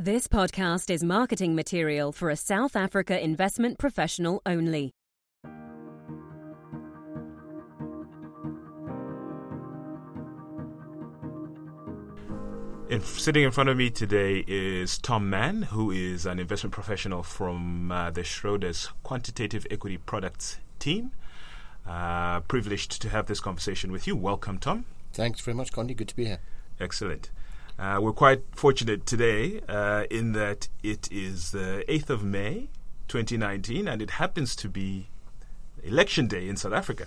This podcast is marketing material for a South Africa investment professional only. In, sitting in front of me today is Tom Mann, who is an investment professional from uh, the Schroders Quantitative Equity Products team. Uh, privileged to have this conversation with you. Welcome, Tom. Thanks very much, Kondi. Good to be here. Excellent. Uh, we're quite fortunate today uh, in that it is the 8th of May, 2019, and it happens to be election day in South Africa.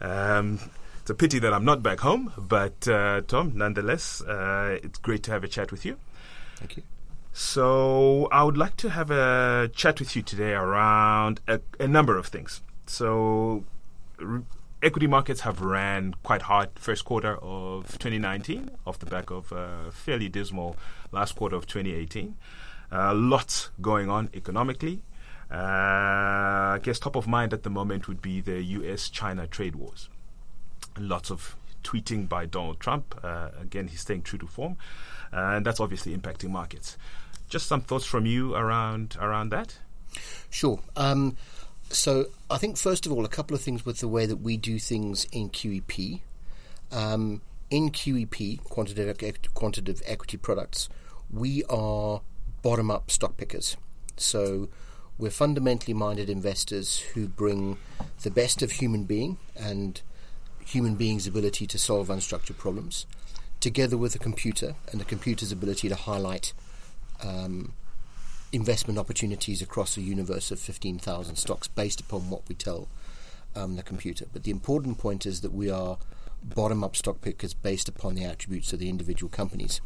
Um, it's a pity that I'm not back home, but uh, Tom, nonetheless, uh, it's great to have a chat with you. Thank you. So, I would like to have a chat with you today around a, a number of things. So, r- equity markets have ran quite hard first quarter of 2019 off the back of a fairly dismal last quarter of 2018. Uh, lots going on economically. Uh, I guess top of mind at the moment would be the US China trade wars lots of tweeting by Donald Trump. Uh, again, he's staying true to form, and that's obviously impacting markets. Just some thoughts from you around around that. Sure. Um, so I think first of all, a couple of things with the way that we do things in QEP. Um, in QEP, quantitative, quantitative equity products, we are bottom up stock pickers. So we're fundamentally minded investors who bring the best of human being and human beings' ability to solve unstructured problems, together with a computer and the computer's ability to highlight um, investment opportunities across a universe of 15,000 stocks based upon what we tell um, the computer. But the important point is that we are bottom up stock pickers based upon the attributes of the individual companies.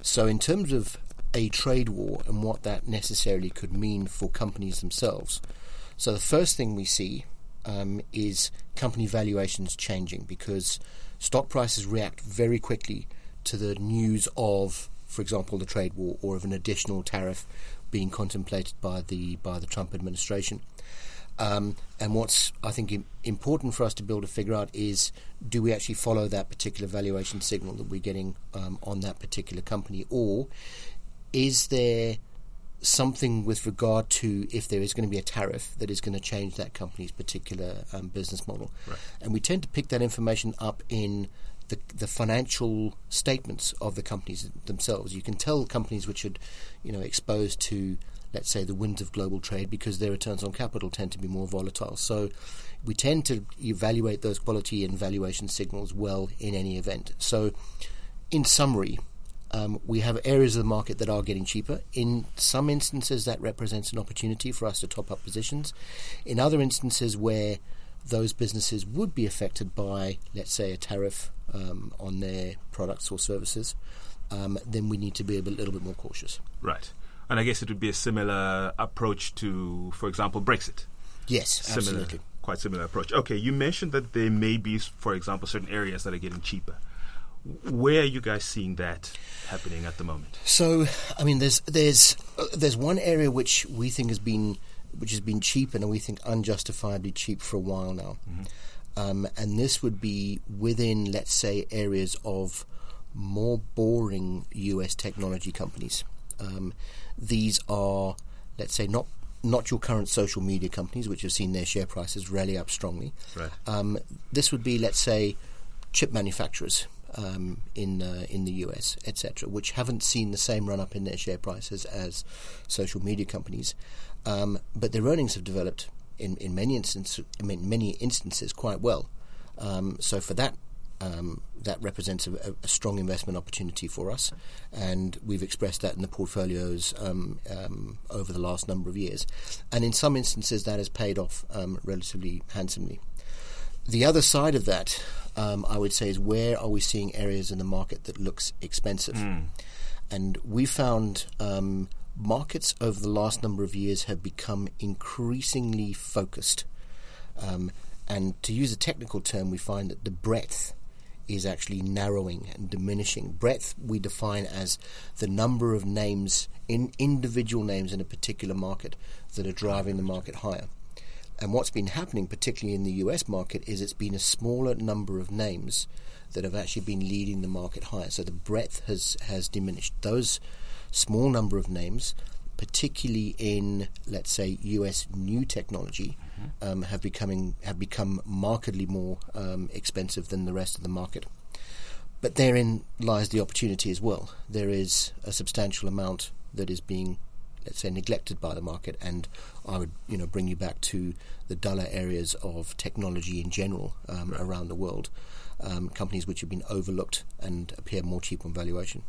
So, in terms of a trade war and what that necessarily could mean for companies themselves, so the first thing we see um, is company valuations changing because stock prices react very quickly to the news of, for example, the trade war or of an additional tariff being contemplated by the by the Trump administration. Um, and what's I think important for us to be able to figure out is do we actually follow that particular valuation signal that we're getting um, on that particular company, or is there something with regard to if there is going to be a tariff that is going to change that company's particular um, business model. Right. And we tend to pick that information up in the, the financial statements of the companies themselves. You can tell companies which are, you know, exposed to, let's say, the winds of global trade because their returns on capital tend to be more volatile. So we tend to evaluate those quality and valuation signals well in any event. So, in summary, um, we have areas of the market that are getting cheaper. In some instances, that represents an opportunity for us to top up positions. In other instances, where those businesses would be affected by, let's say, a tariff um, on their products or services, um, then we need to be a, bit, little bit more cautious. Right. And I guess it would be a similar approach to, for example, Brexit. Yes, Similar, absolutely. quite similar approach. Okay, you mentioned that there may be, for example, certain areas that are getting cheaper. Where are you guys seeing that happening at the moment? So, I mean, there's there's uh, there's one area which we think has been which has been cheap and we think unjustifiably cheap for a while now, um, and this would be within, let's say, areas of more boring U.S. technology companies. Um, these are, let's say, not not your current social media companies, which have seen their share prices rally up strongly. Right. Um, this would be, let's say, chip manufacturers um, in uh, in the US, etc., which haven't seen the same run up in their share prices as social media companies, um, but their earnings have developed in, in many instances in many instances quite well. Um, so for that. Um, that represents a, a, strong investment opportunity for us, and we've expressed that in the portfolios um, um, over the last number of years. And in some instances, that has paid off relatively handsomely. The other side of that, um, I would say, is where are we seeing areas in the market that looks expensive? And we found um, markets over the last number of years have become increasingly focused. Um, and to use a technical term, we find that the breadth is actually narrowing and diminishing. Breadth we define as the number of names in individual names in a particular market that are driving the market higher. And what's been happening, particularly in the US market, is it's been a smaller number of names that have actually been leading the market higher. So the breadth has, has diminished. Those small number of names, particularly in let's say US new technology, mm-hmm. um, have becoming have become markedly more um, expensive than the rest of the market. But therein lies the opportunity as well. There is a substantial amount that is being, let's say, neglected by the market, and I would, you know, bring you back to the duller areas of technology in general um, right. around the world, um, companies which have been overlooked and appear more cheap on valuation.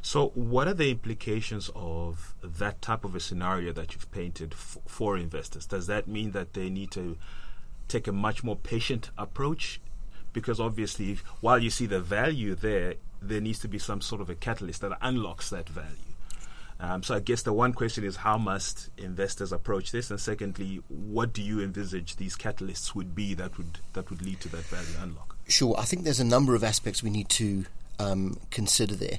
So, what are the implications of that type of a scenario that you've painted f- for investors? Does that mean that they need to take a much more patient approach because obviously, if, while you see the value there, there needs to be some sort of a catalyst that unlocks that value. Um, so I guess the one question is how must investors approach this, and secondly, what do you envisage these catalysts would be that would that would lead to that value unlock? Sure, I think there's a number of aspects we need to um, consider there.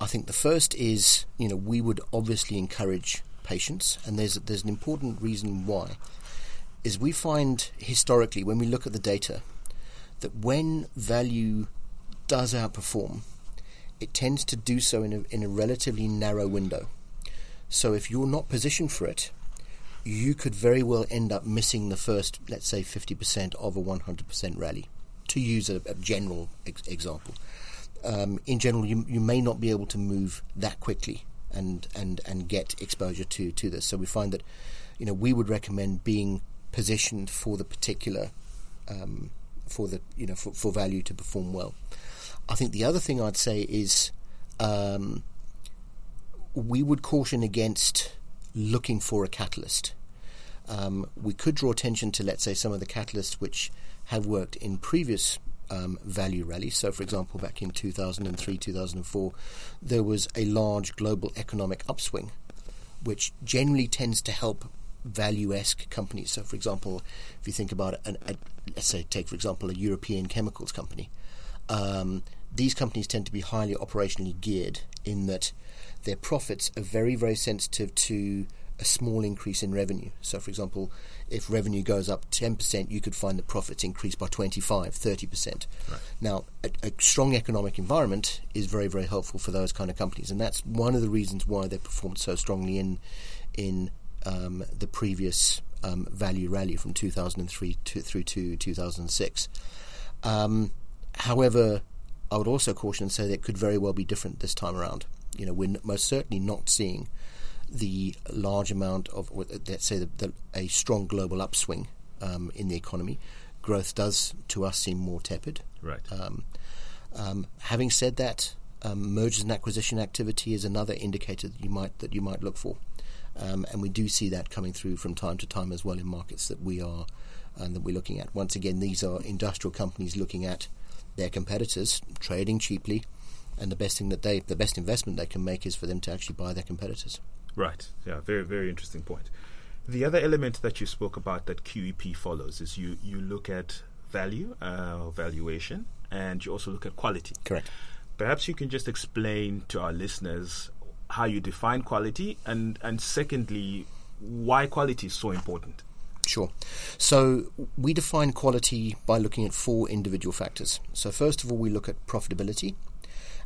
I think the first is, you know, we would obviously encourage patience, and there's there's an important reason why. Is we find historically when we look at the data, that when value does outperform, it tends to do so in a, in a relatively narrow window. So if you're not positioned for it, you could very well end up missing the first, let's say, 50% of a 100% rally, to use a, a general ex- example. Um, in general, you, you may not be able to move that quickly and, and, and get exposure to, to this. So we find that, you know, we would recommend being positioned for the particular um, for the you know for, for value to perform well. I think the other thing I'd say is um, we would caution against looking for a catalyst. Um, we could draw attention to, let's say, some of the catalysts which have worked in previous um, value rallies. So, for example, back in 2003, 2004, there was a large global economic upswing, which generally tends to help value-esque companies. So, for example, if you think about an, a, let's say, take for example a European chemicals company, um, these companies tend to be highly operationally geared in that their profits are very, very sensitive to a small increase in revenue. So, for example, if revenue goes up 10%, you could find the profits increase by 25, 30%. Right. Now, a, a, strong economic environment is very, very helpful for those kind of companies, and that's one of the reasons why they performed so strongly in in um, the previous um, value rally from 2003 to, through to 2006. Um, however, I would also caution and say that it could very well be different this time around. You know, we're most certainly not seeing the large amount of, let's say, the, the, a strong global upswing um, in the economy. Growth does, to us, seem more tepid. Right. Um, um, having said that, mergers and acquisition activity is another indicator that you might that you might look for. Um, and we do see that coming through from time to time as well in markets that we are and that we're looking at. Once again, these are industrial companies looking at their competitors trading cheaply, and the best thing that they, the best investment they can make is for them to actually buy their competitors. Right. Yeah. Very, very interesting point. The other element that you spoke about that QEP follows is you you look at value, uh, valuation, and you also look at quality. Correct. Perhaps you can just explain to our listeners how you define quality, and and secondly, why quality is so important. Sure. So we define quality by looking at four individual factors. So first of all, we look at profitability,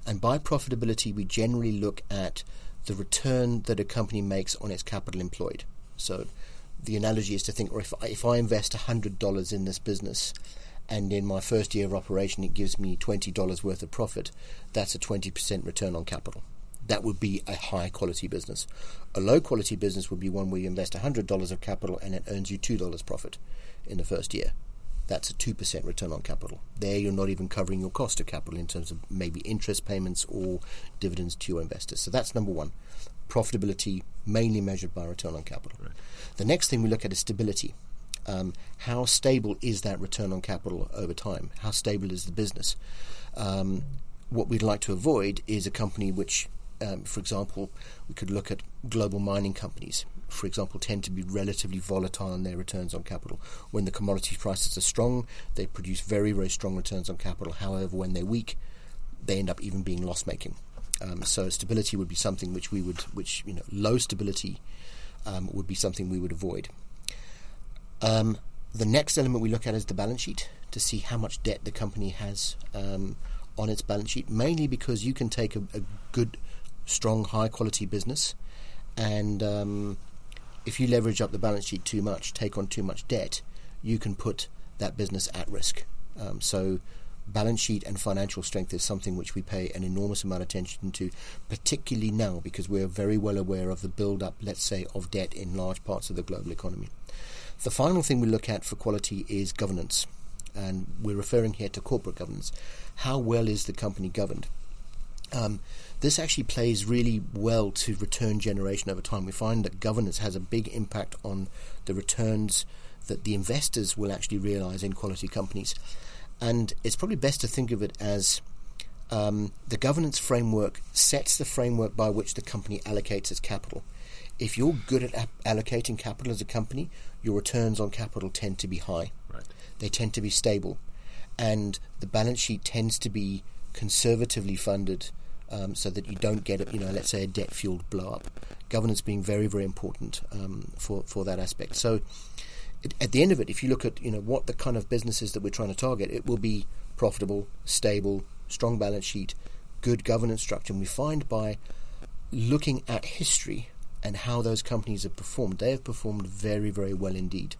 and by profitability, we generally look at the return that a company makes on its capital employed. So the analogy is to think, or if I, if I invest hundred dollars in this business, and in my first year of operation it gives me twenty dollars worth of profit, that's a twenty percent return on capital that would be a high quality business. A low quality business would be one where you invest $100 of capital and it earns you $2 profit in the first year. That's a 2% return on capital. There, you're not even covering your cost of capital in terms of maybe interest payments or dividends to your investors. So that's number one. Profitability mainly measured by return on capital. Right. The next thing we look at is stability. Um, how stable is that return on capital over time? How stable is the business? Um, what we'd like to avoid is a company which um, for example, we could look at global mining companies, for example, tend to be relatively volatile in their returns on capital. When the commodity prices are strong, they produce very, very strong returns on capital. However, when they're weak, they end up even being loss making. Um, so stability would be something which we would, which you know, low stability um, would be something we would avoid. Um, the next element we look at is the balance sheet to see how much debt the company has um, on its balance sheet. Mainly because you can take a, a good strong, high quality business, and um, if you leverage up the balance sheet too much, take on too much debt, you can put that business at risk. Um, so, balance sheet and financial strength is something which we pay an enormous amount of attention to, particularly now because we're very well aware of the build up, let's say, of debt in large parts of the global economy. The final thing we look at for quality is governance, and we're referring here to corporate governance. How well is the company governed? Um, this actually plays really well to return generation over time. We find that governance has a big impact on the returns that the investors will actually realize in quality companies. And it's probably best to think of it as um, the governance framework sets the framework by which the company allocates its capital. If you're good at allocating capital as a company, your returns on capital tend to be high. Right. They tend to be stable. And the balance sheet tends to be conservatively funded um, so that you don't get, you know, let's say a debt fueled blow up. Governance being very, very important um, for, for that aspect. So it, at the end of it, if you look at, you know, what the kind of businesses that we're trying to target, it will be profitable, stable, strong balance sheet, good governance structure. And we find by looking at history and how those companies have performed, they have performed very, very well indeed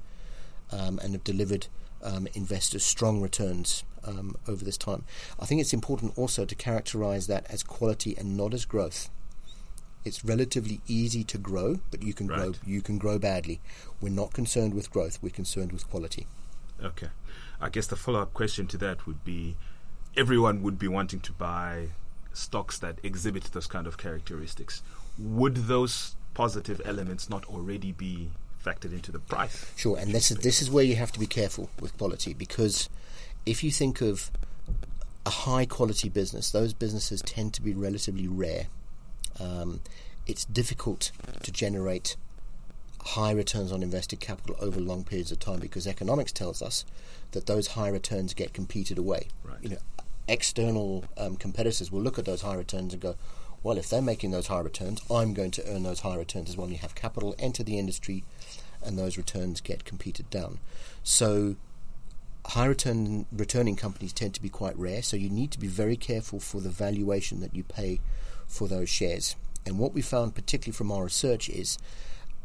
um, and have delivered um, investors strong returns um, over this time. I think it's important also to characterize that as quality and not as growth. It's relatively easy to grow, but you can right. grow you can grow badly. We're not concerned with growth, we're concerned with quality. Okay. I guess the follow up question to that would be everyone would be wanting to buy stocks that exhibit those kind of characteristics. Would those positive elements not already be factored into the price? Sure, and this is this is where you have to be careful with quality because if you think of a high quality business, those businesses tend to be relatively rare. Um, it's difficult to generate high returns on invested capital over long periods of time because economics tells us that those high returns get competed away. Right. You know, external um, competitors will look at those high returns and go, well, if they're making those high returns, I'm going to earn those high returns as well. And you have capital enter the industry, and those returns get competed down. So high return returning companies tend to be quite rare, so you need to be very careful for the valuation that you pay for those shares. And what we found, particularly from our research, is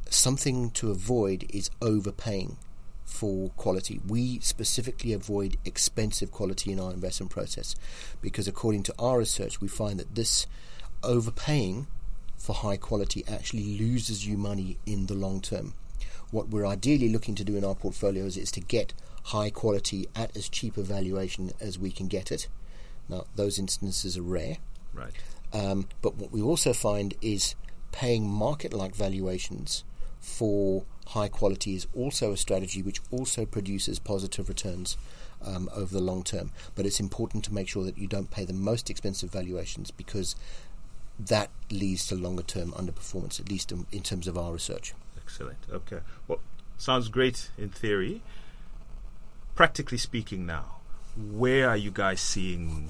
something to avoid is overpaying for quality. We specifically avoid expensive quality in our investment process because, according to our research, we find that this overpaying for high quality actually loses you money in the long term. What we're ideally looking to do in our portfolios is to get high quality at as cheap a valuation as we can get it. Now, those instances are rare. Right. Um, but what we also find is paying market like valuations for high quality is also a strategy which also produces positive returns um, over the long term. But it's important to make sure that you don't pay the most expensive valuations because that leads to longer term underperformance, at least in, in terms of our research. Excellent. Okay. Well, sounds great in theory practically speaking now, where are you guys seeing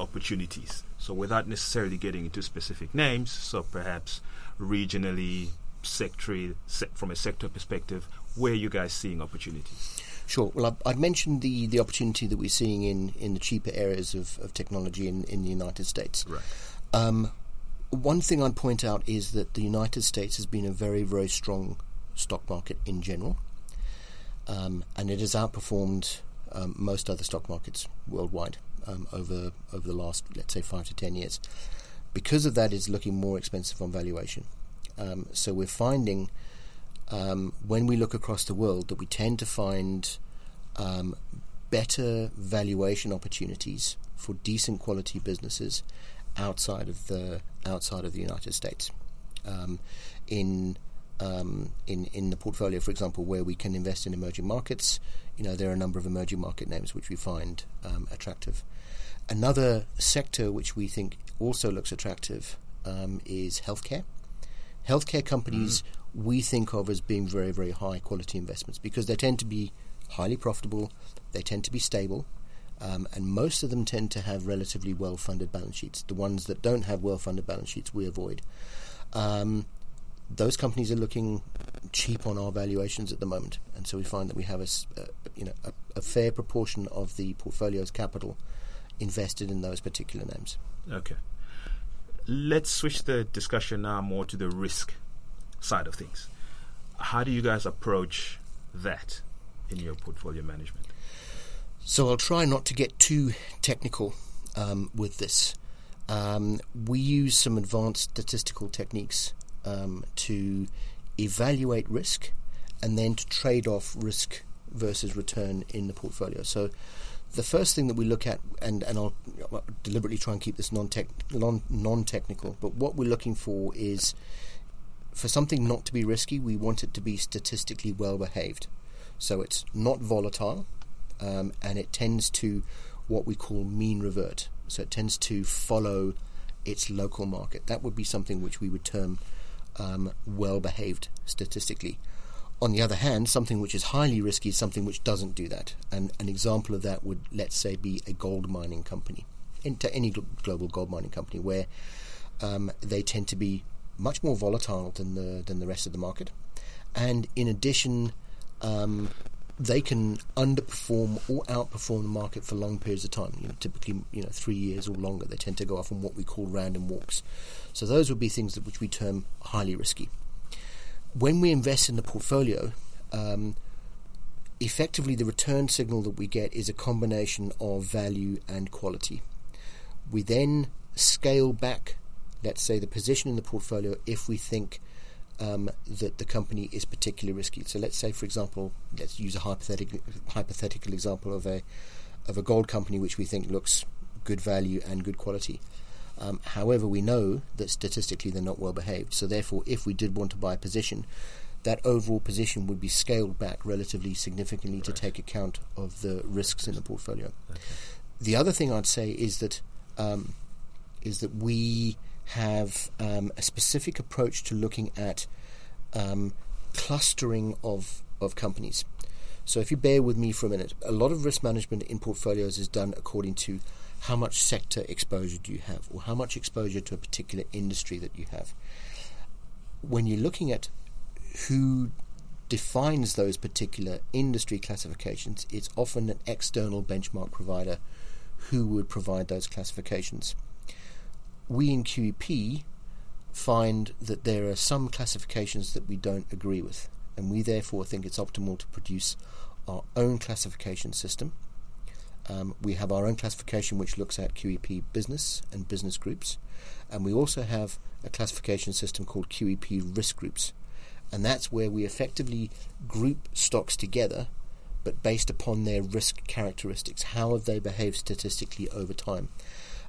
opportunities? So without necessarily getting into specific names, so perhaps regionally, sectory, se- from a sector perspective, where are you guys seeing opportunities? Sure. Well, I've, mentioned the, the opportunity that we're seeing in, in the cheaper areas of, of technology in, in the United States. Right. Um, one thing I'd point out is that the United States has been a very, very strong stock market in general um, and it has outperformed um, most other stock markets worldwide um, over over the last, let's say, five to ten years. Because of that, it's looking more expensive on valuation. Um, so we're finding um, when we look across the world that we tend to find um, better valuation opportunities for decent quality businesses outside of the outside of the United States. in um, in in the portfolio, for example, where we can invest in emerging markets, you know, there are a number of emerging market names which we find um, attractive. Another sector which we think also looks attractive um, is healthcare. Healthcare companies mm. we think of as being very very high quality investments because they tend to be highly profitable, they tend to be stable, um, and most of them tend to have relatively well funded balance sheets. The ones that don't have well funded balance sheets we avoid. Um, those companies are looking cheap on our valuations at the moment, and so we find that we have a, a you know a, a, fair proportion of the portfolio's capital invested in those particular names. Okay. let's switch the discussion now more to the risk side of things. How do you guys approach that in your portfolio management? So I'll try not to get too technical um, with this. Um, we use some advanced statistical techniques um, to evaluate risk and then to trade off risk versus return in the portfolio. So the first thing that we look at, and, and I'll deliberately try and keep this non-tech, non, non-technical, but what we're looking for is for something not to be risky, we want it to be statistically well behaved. So it's not volatile, um, and it tends to what we call mean revert. So it tends to follow its local market. That would be something which we would term um, well behaved statistically. On the other hand, something which is highly risky is something which doesn't do that. And an example of that would, let's say, be a gold mining company, into any global gold mining company, where um, they tend to be much more volatile than the than the rest of the market, and in addition, um, they can underperform or outperform the market for long periods of time. You know, typically, you know, three years or longer. They tend to go off on what we call random walks. So those would be things that which we term highly risky. When we invest in the portfolio, um, effectively the return signal that we get is a combination of value and quality. We then scale back, let's say, the position in the portfolio if we think um, that the company is particularly risky. So let's say, for example, let's use a hypothetical hypothetical example of a of a gold company which we think looks good value and good quality. Um, however, we know that statistically they're not well behaved. So therefore, if we did want to buy a position, that overall position would be scaled back relatively significantly right. to take account of the risks in the portfolio. Okay. The other thing I'd say is that um, is that we have um, a specific approach to looking at um, clustering of, of companies. So, if you bear with me for a minute, a lot of risk management in portfolios is done according to how much sector exposure do you have, or how much exposure to a particular industry that you have. When you're looking at who defines those particular industry classifications, it's often an external benchmark provider who would provide those classifications we in QEP find that there are some classifications that we don't agree with, and we therefore think it's optimal to produce our own classification system. Um, we have our own classification which looks at QEP business and business groups, and we also have a classification system called QEP risk groups, and that's where we effectively group stocks together but based upon their risk characteristics. How have they behaved statistically over time?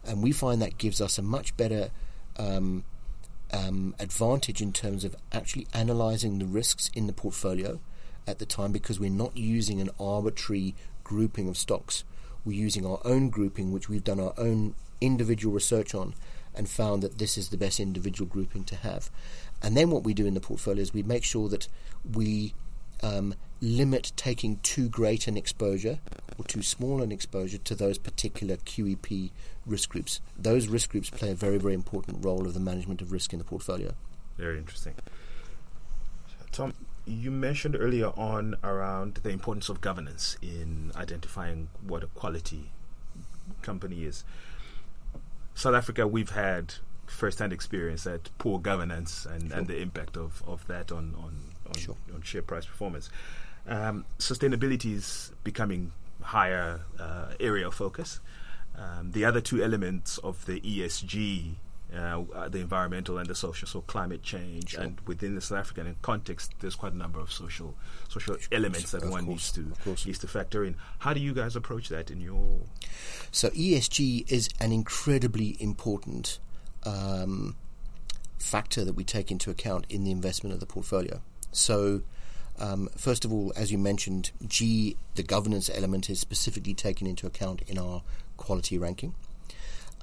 And we find that gives us a much better um, um, advantage in terms of actually analyzing the risks in the portfolio at the time because we're not using an arbitrary grouping of stocks. We're using our own grouping, which we've done our own individual research on, and found that this is the best individual grouping to have. And then what we do in the portfolio is we make sure that we um, limit taking too great an exposure or too small an exposure to those particular QEP risk groups. Those risk groups play a very, very important role of the management of risk in the portfolio. Very interesting. Tom, you mentioned earlier on around the importance of governance in identifying what a quality company is. South Africa, we've had first-hand experience at poor governance and, sure. and the impact of, of that on on, on, sure. on share price performance. Um, sustainability is becoming higher uh, area of focus. Um, the other two elements of the ESG, uh, the environmental and the social, so climate change, sure. and within the South African context, there's quite a number of social social elements that of one course, needs to needs to factor in. How do you guys approach that in your? So ESG is an incredibly important um, factor that we take into account in the investment of the portfolio. So um, first of all, as you mentioned, G, the governance element, is specifically taken into account in our quality ranking.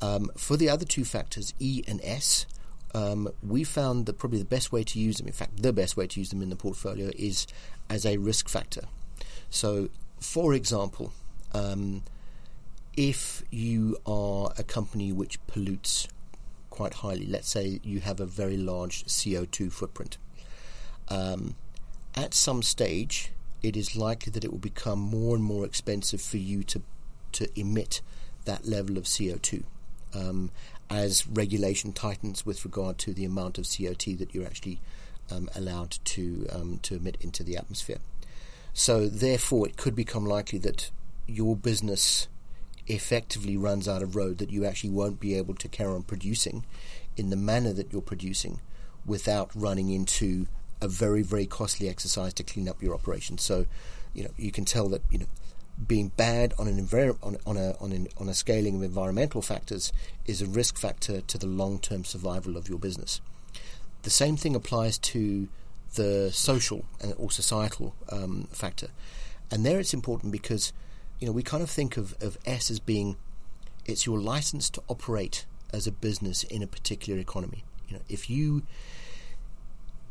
Um, for the other two factors, E and S, um, we found that probably the best way to use them, in fact, the best way to use them in the portfolio, is as a risk factor. So, for example, um, if you are a company which pollutes quite highly, let's say you have a very large CO2 footprint. Um, at some stage, it is likely that it will become more and more expensive for you to to emit that level of CO2. Um, as regulation tightens with regard to the amount of CO2 that you're actually um, allowed to um, to emit into the atmosphere. So, therefore, it could become likely that your business effectively runs out of road that you actually won't be able to carry on producing in the manner that you're producing without running into a very very costly exercise to clean up your operation. So, you know, you can tell that you know being bad on an envir- on, on a on, an, on a scaling of environmental factors is a risk factor to the long term survival of your business. The same thing applies to the social and or societal um, factor, and there it's important because you know we kind of think of, of S as being it's your license to operate as a business in a particular economy. You know, if you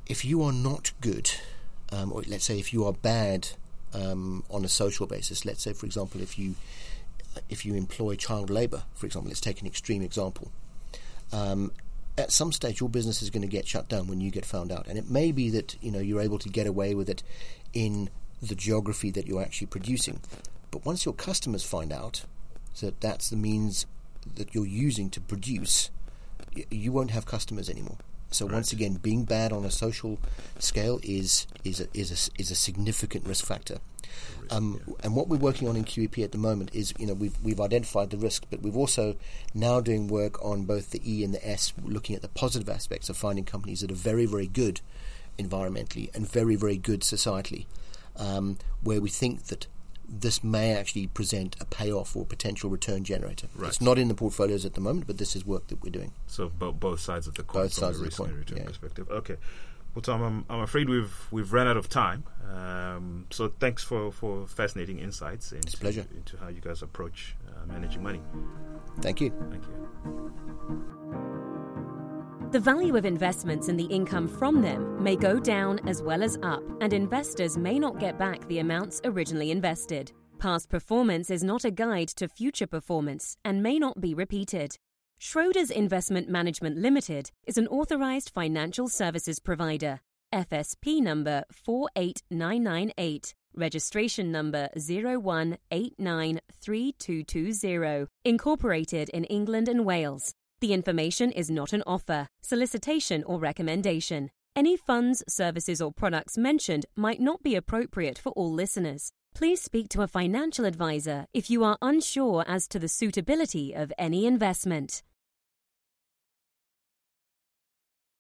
if you are not good, um, or let's say if you are bad um, on a social basis, let's say for example if you if you employ child labour, for example, let's take an extreme example. Um, at some stage, your business is going to get shut down when you get found out, and it may be that you know you're able to get away with it in the geography that you're actually producing. But once your customers find out that that's the means that you're using to produce, you won't have customers anymore. So right. once again, being bad on a social scale is is a, is a, is a significant risk factor. Risk, um, yeah. And what we're working on in QEP at the moment is, you know, we've we've identified the risk, but we've also now doing work on both the E and the S, looking at the positive aspects of finding companies that are very very good environmentally and very very good societally, um, where we think that this may actually present a payoff or potential return generator. Right. It's not in the portfolios at the moment, but this is work that we're doing. So bo- both sides of the coin both from sides of the and return yeah. perspective. Okay. Well, Tom, I'm, I'm afraid we've we've run out of time. Um, so thanks for, for fascinating insights into, it's a pleasure. into how you guys approach uh, managing money. Thank you. Thank you. The value of investments and the income from them may go down as well as up, and investors may not get back the amounts originally invested. Past performance is not a guide to future performance and may not be repeated. Schroders Investment Management Limited is an authorized financial services provider. FSP number 48998, registration number 01893220, incorporated in England and Wales. The information is not an offer, solicitation, or recommendation. Any funds, services, or products mentioned might not be appropriate for all listeners. Please speak to a financial advisor if you are unsure as to the suitability of any investment.